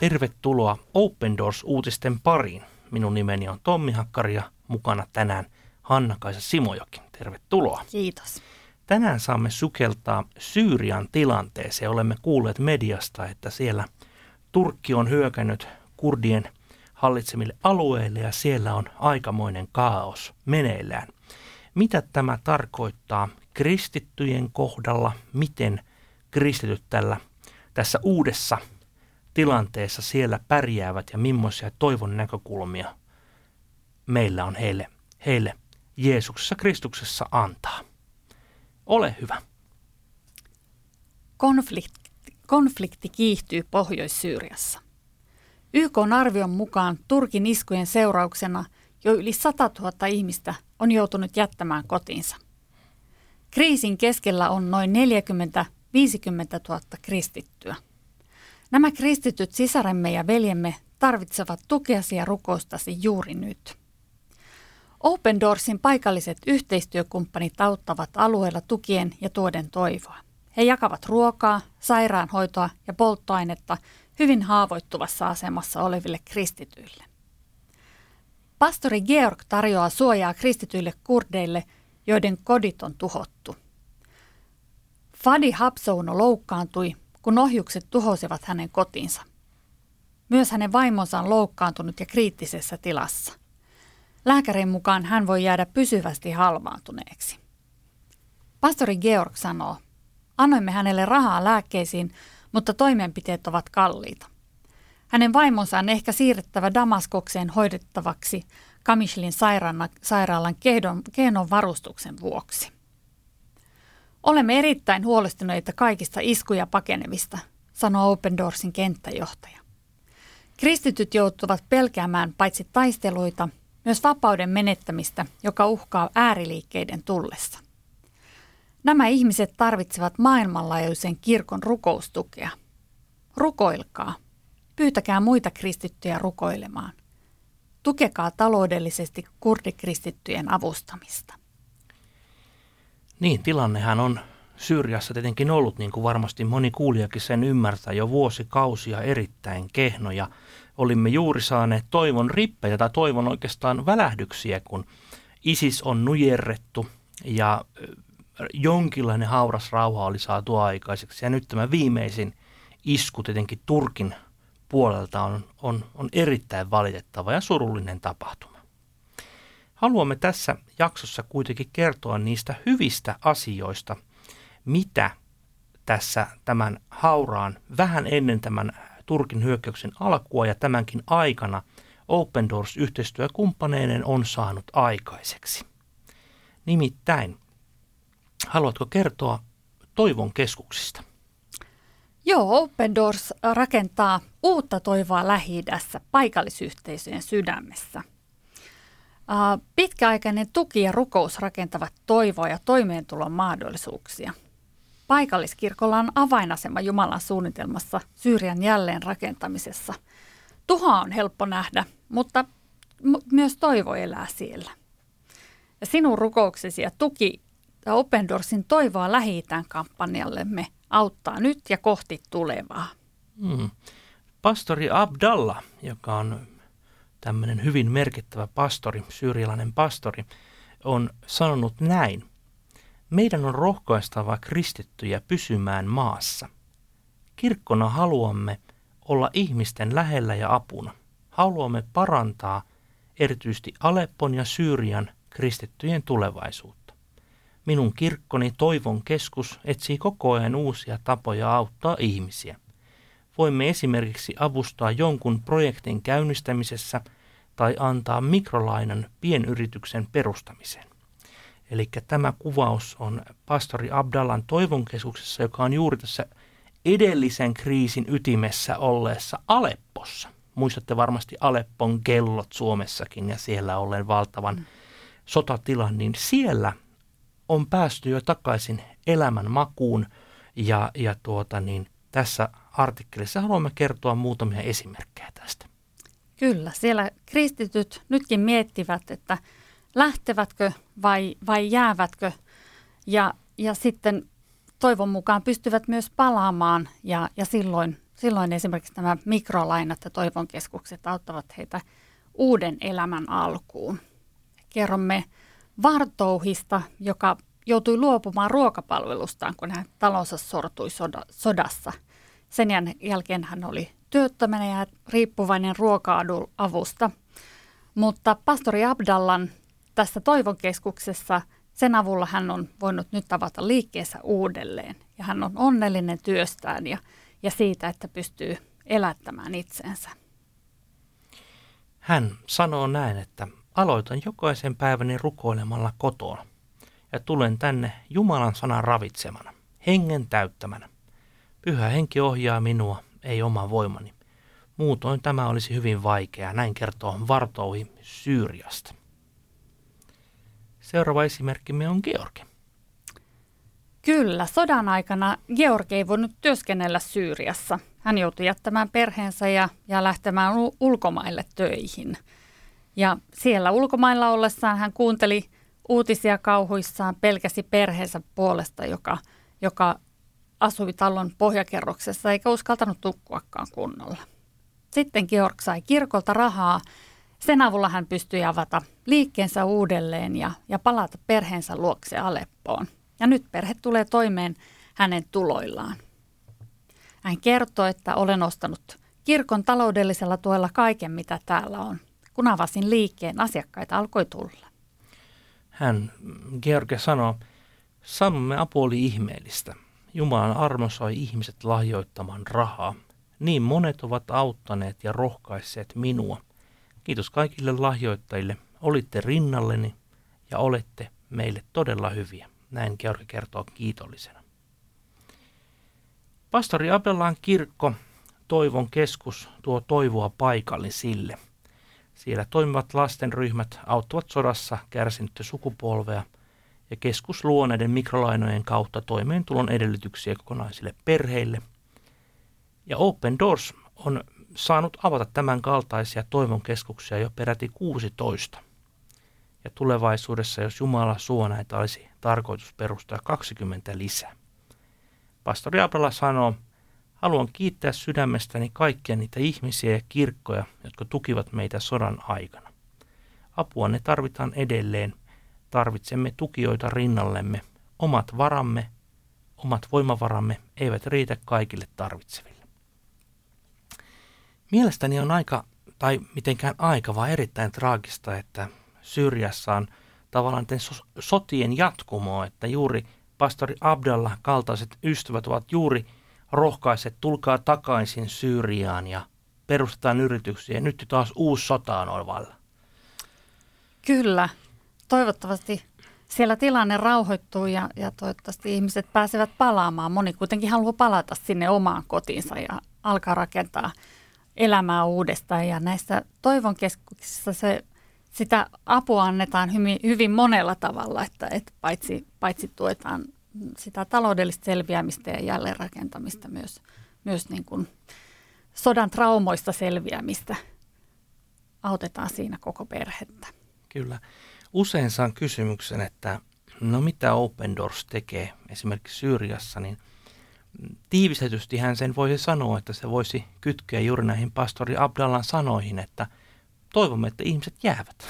Tervetuloa Open Doors-uutisten pariin. Minun nimeni on Tommi Hakkari ja mukana tänään Hanna-Kaisa Simojoki. Tervetuloa. Kiitos. Tänään saamme sukeltaa Syyrian tilanteeseen. Olemme kuulleet mediasta, että siellä Turkki on hyökännyt kurdien hallitsemille alueille ja siellä on aikamoinen kaos meneillään. Mitä tämä tarkoittaa kristittyjen kohdalla? Miten kristityt tällä, tässä uudessa tilanteessa siellä pärjäävät ja millaisia toivon näkökulmia meillä on heille, heille Jeesuksessa Kristuksessa antaa. Ole hyvä. Konflikti, konflikti kiihtyy Pohjois-Syyriassa. YK on arvion mukaan Turkin iskujen seurauksena jo yli 100 000 ihmistä on joutunut jättämään kotinsa. Kriisin keskellä on noin 40 50 000 kristittyä. Nämä kristityt sisaremme ja veljemme tarvitsevat tukeasi ja rukoustasi juuri nyt. Open Doorsin paikalliset yhteistyökumppanit auttavat alueella tukien ja tuoden toivoa. He jakavat ruokaa, sairaanhoitoa ja polttoainetta hyvin haavoittuvassa asemassa oleville kristityille. Pastori Georg tarjoaa suojaa kristityille kurdeille, joiden kodit on tuhottu. Fadi Hapsouno loukkaantui, kun ohjukset tuhosivat hänen kotinsa. Myös hänen vaimonsa on loukkaantunut ja kriittisessä tilassa. Lääkärin mukaan hän voi jäädä pysyvästi halvaantuneeksi. Pastori Georg sanoo, annoimme hänelle rahaa lääkkeisiin, mutta toimenpiteet ovat kalliita. Hänen vaimonsa on ehkä siirrettävä Damaskokseen hoidettavaksi Kamishlin sairaalan kehdon varustuksen vuoksi. Olemme erittäin huolestuneita kaikista iskuja pakenevista, sanoo Open Doorsin kenttäjohtaja. Kristityt joutuvat pelkäämään paitsi taisteluita, myös vapauden menettämistä, joka uhkaa ääriliikkeiden tullessa. Nämä ihmiset tarvitsevat maailmanlaajuisen kirkon rukoustukea. Rukoilkaa. Pyytäkää muita kristittyjä rukoilemaan. Tukekaa taloudellisesti kurdikristittyjen avustamista. Niin, tilannehan on Syyriassa tietenkin ollut, niin kuin varmasti moni kuulijakin sen ymmärtää, jo vuosikausia erittäin kehnoja. Olimme juuri saaneet toivon rippejä tai toivon oikeastaan välähdyksiä, kun ISIS on nujerrettu ja jonkinlainen hauras rauha oli saatu aikaiseksi. Ja nyt tämä viimeisin isku tietenkin Turkin puolelta on, on, on erittäin valitettava ja surullinen tapahtuma. Haluamme tässä jaksossa kuitenkin kertoa niistä hyvistä asioista, mitä tässä tämän hauraan vähän ennen tämän Turkin hyökkäyksen alkua ja tämänkin aikana Open Doors yhteistyökumppaneinen on saanut aikaiseksi. Nimittäin, haluatko kertoa toivon keskuksista? Joo, Open Doors rakentaa uutta toivoa lähi paikallisyhteisöjen sydämessä – Pitkäaikainen tuki ja rukous rakentavat toivoa ja toimeentulon mahdollisuuksia. Paikalliskirkolla on avainasema Jumalan suunnitelmassa Syyrian jälleen rakentamisessa. Tuha on helppo nähdä, mutta myös toivo elää siellä. Ja sinun rukouksesi ja tuki ja Open Doorsin toivoa lähi kampanjallemme auttaa nyt ja kohti tulevaa. Hmm. Pastori Abdalla, joka on tämmöinen hyvin merkittävä pastori, syyrialainen pastori, on sanonut näin. Meidän on rohkaistava kristittyjä pysymään maassa. Kirkkona haluamme olla ihmisten lähellä ja apuna. Haluamme parantaa erityisesti Aleppon ja Syyrian kristittyjen tulevaisuutta. Minun kirkkoni Toivon keskus etsii koko ajan uusia tapoja auttaa ihmisiä – voimme esimerkiksi avustaa jonkun projektin käynnistämisessä tai antaa mikrolainan pienyrityksen perustamiseen. Eli tämä kuvaus on pastori Abdallan toivonkeskuksessa, joka on juuri tässä edellisen kriisin ytimessä olleessa Aleppossa. Muistatte varmasti Aleppon kellot Suomessakin ja siellä olleen valtavan mm. sotatilan, niin siellä on päästy jo takaisin elämän makuun ja, ja tuota niin, tässä artikkelissa haluamme kertoa muutamia esimerkkejä tästä. Kyllä, siellä kristityt nytkin miettivät, että lähtevätkö vai, vai jäävätkö ja, ja sitten toivon mukaan pystyvät myös palaamaan ja, ja silloin silloin esimerkiksi nämä mikrolainat ja toivon keskukset auttavat heitä uuden elämän alkuun. Kerromme Vartouhista, joka joutui luopumaan ruokapalvelustaan, kun hän talonsa sortui soda, sodassa. Sen jälkeen hän oli työttömänä ja riippuvainen ruoka-avusta. Mutta pastori Abdallan tässä Toivon keskuksessa, sen avulla hän on voinut nyt tavata liikkeessä uudelleen. Ja hän on onnellinen työstään ja, ja siitä, että pystyy elättämään itsensä. Hän sanoo näin, että aloitan jokaisen päiväni rukoilemalla kotona ja tulen tänne Jumalan sanan ravitsemana, hengen täyttämänä. Pyhä henki ohjaa minua, ei oma voimani. Muutoin tämä olisi hyvin vaikeaa, näin kertoo Vartouhi Syyriasta. Seuraava esimerkkimme on Georgi. Kyllä, sodan aikana Georgi ei voinut työskennellä Syyriassa. Hän joutui jättämään perheensä ja, ja lähtemään ulkomaille töihin. Ja siellä ulkomailla ollessaan hän kuunteli uutisia kauhuissaan, pelkäsi perheensä puolesta, joka, joka asui talon pohjakerroksessa eikä uskaltanut tukkuakaan kunnolla. Sitten Georg sai kirkolta rahaa. Sen avulla hän pystyi avata liikkeensä uudelleen ja, ja palata perheensä luokse Aleppoon. Ja nyt perhe tulee toimeen hänen tuloillaan. Hän kertoo, että olen ostanut kirkon taloudellisella tuella kaiken, mitä täällä on. Kun avasin liikkeen, asiakkaita alkoi tulla. Hän, George sanoo, saamme apu oli ihmeellistä. Jumalan armo sai ihmiset lahjoittamaan rahaa. Niin monet ovat auttaneet ja rohkaisseet minua. Kiitos kaikille lahjoittajille. Olitte rinnalleni ja olette meille todella hyviä. Näin Georgi kertoo kiitollisena. Pastori Abellaan kirkko, Toivon keskus, tuo toivoa paikallisille. Siellä toimivat lastenryhmät auttavat sodassa kärsinyttä sukupolvea ja keskus luo näiden mikrolainojen kautta toimeentulon edellytyksiä kokonaisille perheille. Ja Open Doors on saanut avata tämän kaltaisia toivon keskuksia jo peräti 16. Ja tulevaisuudessa, jos Jumala suo näitä, olisi tarkoitus perustaa 20 lisää. Pastori Abrala sanoo, haluan kiittää sydämestäni kaikkia niitä ihmisiä ja kirkkoja, jotka tukivat meitä sodan aikana. Apua ne tarvitaan edelleen. Tarvitsemme tukijoita rinnallemme. Omat varamme, omat voimavaramme eivät riitä kaikille tarvitseville. Mielestäni on aika, tai mitenkään aika, vaan erittäin traagista, että Syyriassa on tavallaan sotien jatkumoa, että juuri pastori Abdallah kaltaiset ystävät ovat juuri rohkaiset, tulkaa takaisin Syyriaan ja perustetaan yrityksiä. Nyt taas uusi sota on ovalla. Kyllä. Toivottavasti siellä tilanne rauhoittuu ja, ja toivottavasti ihmiset pääsevät palaamaan. Moni kuitenkin haluaa palata sinne omaan kotiinsa ja alkaa rakentaa elämää uudestaan. Ja näissä toivon keskuksissa se sitä apua annetaan hyvin, hyvin monella tavalla, että, että paitsi, paitsi tuetaan sitä taloudellista selviämistä ja jälleenrakentamista, myös, myös niin kuin sodan traumoista selviämistä autetaan siinä koko perhettä. Kyllä. Usein saan kysymyksen, että no mitä Open Doors tekee esimerkiksi Syyriassa, niin tiivistetysti hän sen voisi sanoa, että se voisi kytkeä juuri näihin pastori Abdallan sanoihin, että – toivomme, että ihmiset jäävät.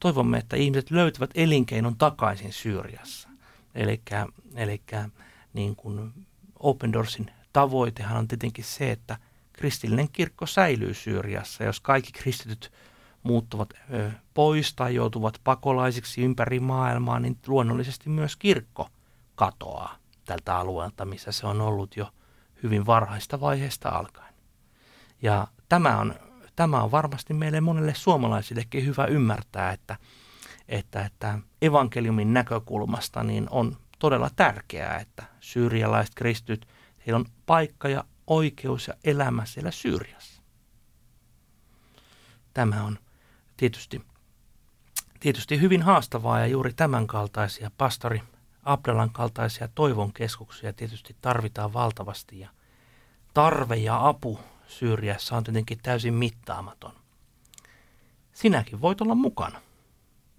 Toivomme, että ihmiset löytävät elinkeinon takaisin Syyriassa. Eli niin kuin Open Doorsin tavoitehan on tietenkin se, että kristillinen kirkko säilyy Syyriassa. Jos kaikki kristityt muuttuvat pois tai joutuvat pakolaisiksi ympäri maailmaa, niin luonnollisesti myös kirkko katoaa tältä alueelta, missä se on ollut jo hyvin varhaista vaiheesta alkaen. Ja tämä on tämä on varmasti meille monelle suomalaisillekin hyvä ymmärtää, että, että, että evankeliumin näkökulmasta niin on todella tärkeää, että syyrialaiset kristyt, heillä on paikka ja oikeus ja elämä siellä Syyriassa. Tämä on tietysti, tietysti hyvin haastavaa ja juuri tämän kaltaisia pastori Abdalan kaltaisia toivon keskuksia tietysti tarvitaan valtavasti ja tarve ja apu Syyriassa on tietenkin täysin mittaamaton. Sinäkin voit olla mukana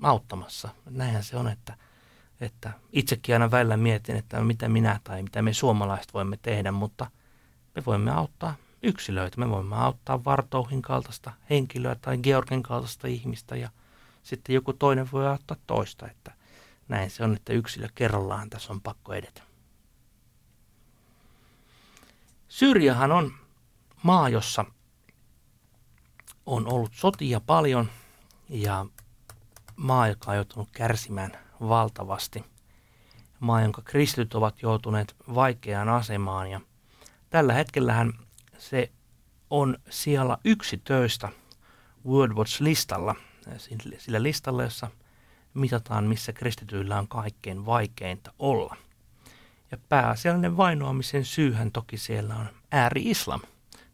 auttamassa. Näinhän se on, että, että itsekin aina välillä mietin, että mitä minä tai mitä me suomalaiset voimme tehdä, mutta Me voimme auttaa yksilöitä. Me voimme auttaa Vartouhin kaltaista henkilöä tai Georgen kaltaista ihmistä ja sitten joku toinen voi auttaa toista. Että näin se on, että yksilö kerrallaan tässä on pakko edetä. Syyriahan on maa, jossa on ollut sotia paljon ja maa, joka on joutunut kärsimään valtavasti. Maa, jonka kristityt ovat joutuneet vaikeaan asemaan ja tällä hetkellähän se on siellä yksi töistä World Watch-listalla, sillä listalla, jossa mitataan, missä kristityillä on kaikkein vaikeinta olla. Ja pääasiallinen vainoamisen syyhän toki siellä on ääri-islam.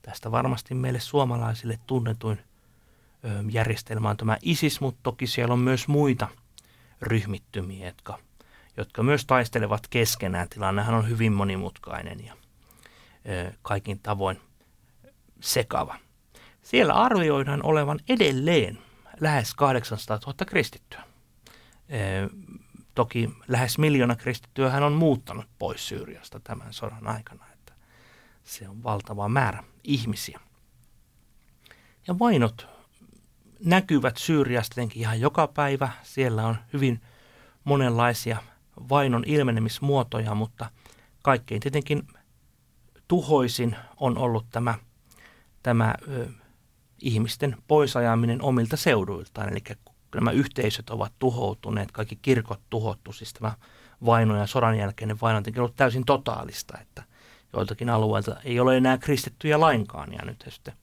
Tästä varmasti meille suomalaisille tunnetuin järjestelmä on tämä ISIS, mutta toki siellä on myös muita ryhmittymiä, jotka, jotka myös taistelevat keskenään. Tilannehan on hyvin monimutkainen ja kaikin tavoin sekava. Siellä arvioidaan olevan edelleen lähes 800 000 kristittyä. Toki lähes miljoona kristittyä hän on muuttanut pois Syyriasta tämän sodan aikana, että se on valtava määrä ihmisiä. Ja vainot näkyvät Syyriasta ihan joka päivä. Siellä on hyvin monenlaisia vainon ilmenemismuotoja, mutta kaikkein tietenkin tuhoisin on ollut tämä, tämä ö, ihmisten poisajaminen omilta seuduiltaan. Eli nämä yhteisöt ovat tuhoutuneet, kaikki kirkot tuhottu, siis tämä vaino ja sodan jälkeinen vaino on ollut täysin totaalista, että joiltakin alueilta ei ole enää kristittyjä lainkaan ja nyt he sitten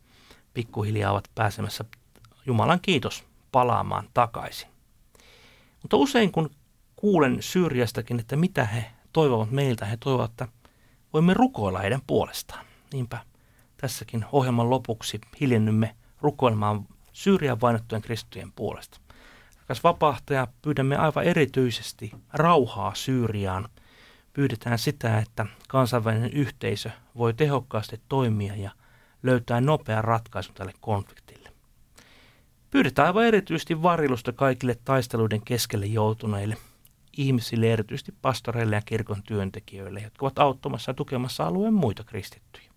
pikkuhiljaa ovat pääsemässä Jumalan kiitos palaamaan takaisin. Mutta usein kun kuulen Syyriastakin, että mitä he toivovat meiltä, he toivovat, että voimme rukoilla heidän puolestaan. Niinpä tässäkin ohjelman lopuksi hiljennymme rukoilemaan Syyrian vainottujen kristittyjen puolesta. Rakas vapahtaja, pyydämme aivan erityisesti rauhaa Syyriaan. Pyydetään sitä, että kansainvälinen yhteisö voi tehokkaasti toimia ja löytää nopean ratkaisun tälle konfliktille. Pyydetään aivan erityisesti varilusta kaikille taisteluiden keskelle joutuneille ihmisille, erityisesti pastoreille ja kirkon työntekijöille, jotka ovat auttamassa ja tukemassa alueen muita kristittyjä.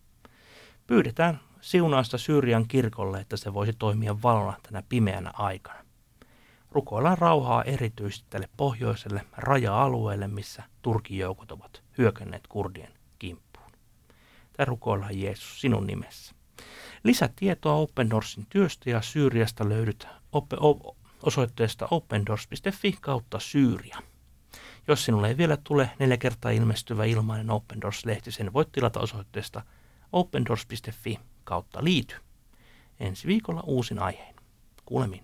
Pyydetään siunausta Syyrian kirkolle, että se voisi toimia valona tänä pimeänä aikana. Rukoillaan rauhaa erityisesti tälle pohjoiselle raja-alueelle, missä Turkin joukot ovat hyökänneet kurdien kimppuun. Tämä rukoillaan Jeesus sinun nimessä. Lisätietoa Open Doorsin työstä ja Syyriasta löydyt osoitteesta opendoors.fi kautta Syyria. Jos sinulle ei vielä tule neljä kertaa ilmestyvä ilmainen Open Doors-lehti, sen voit tilata osoitteesta opendoors.fi kautta liity. Ensi viikolla uusin aiheen. Kuulemiin.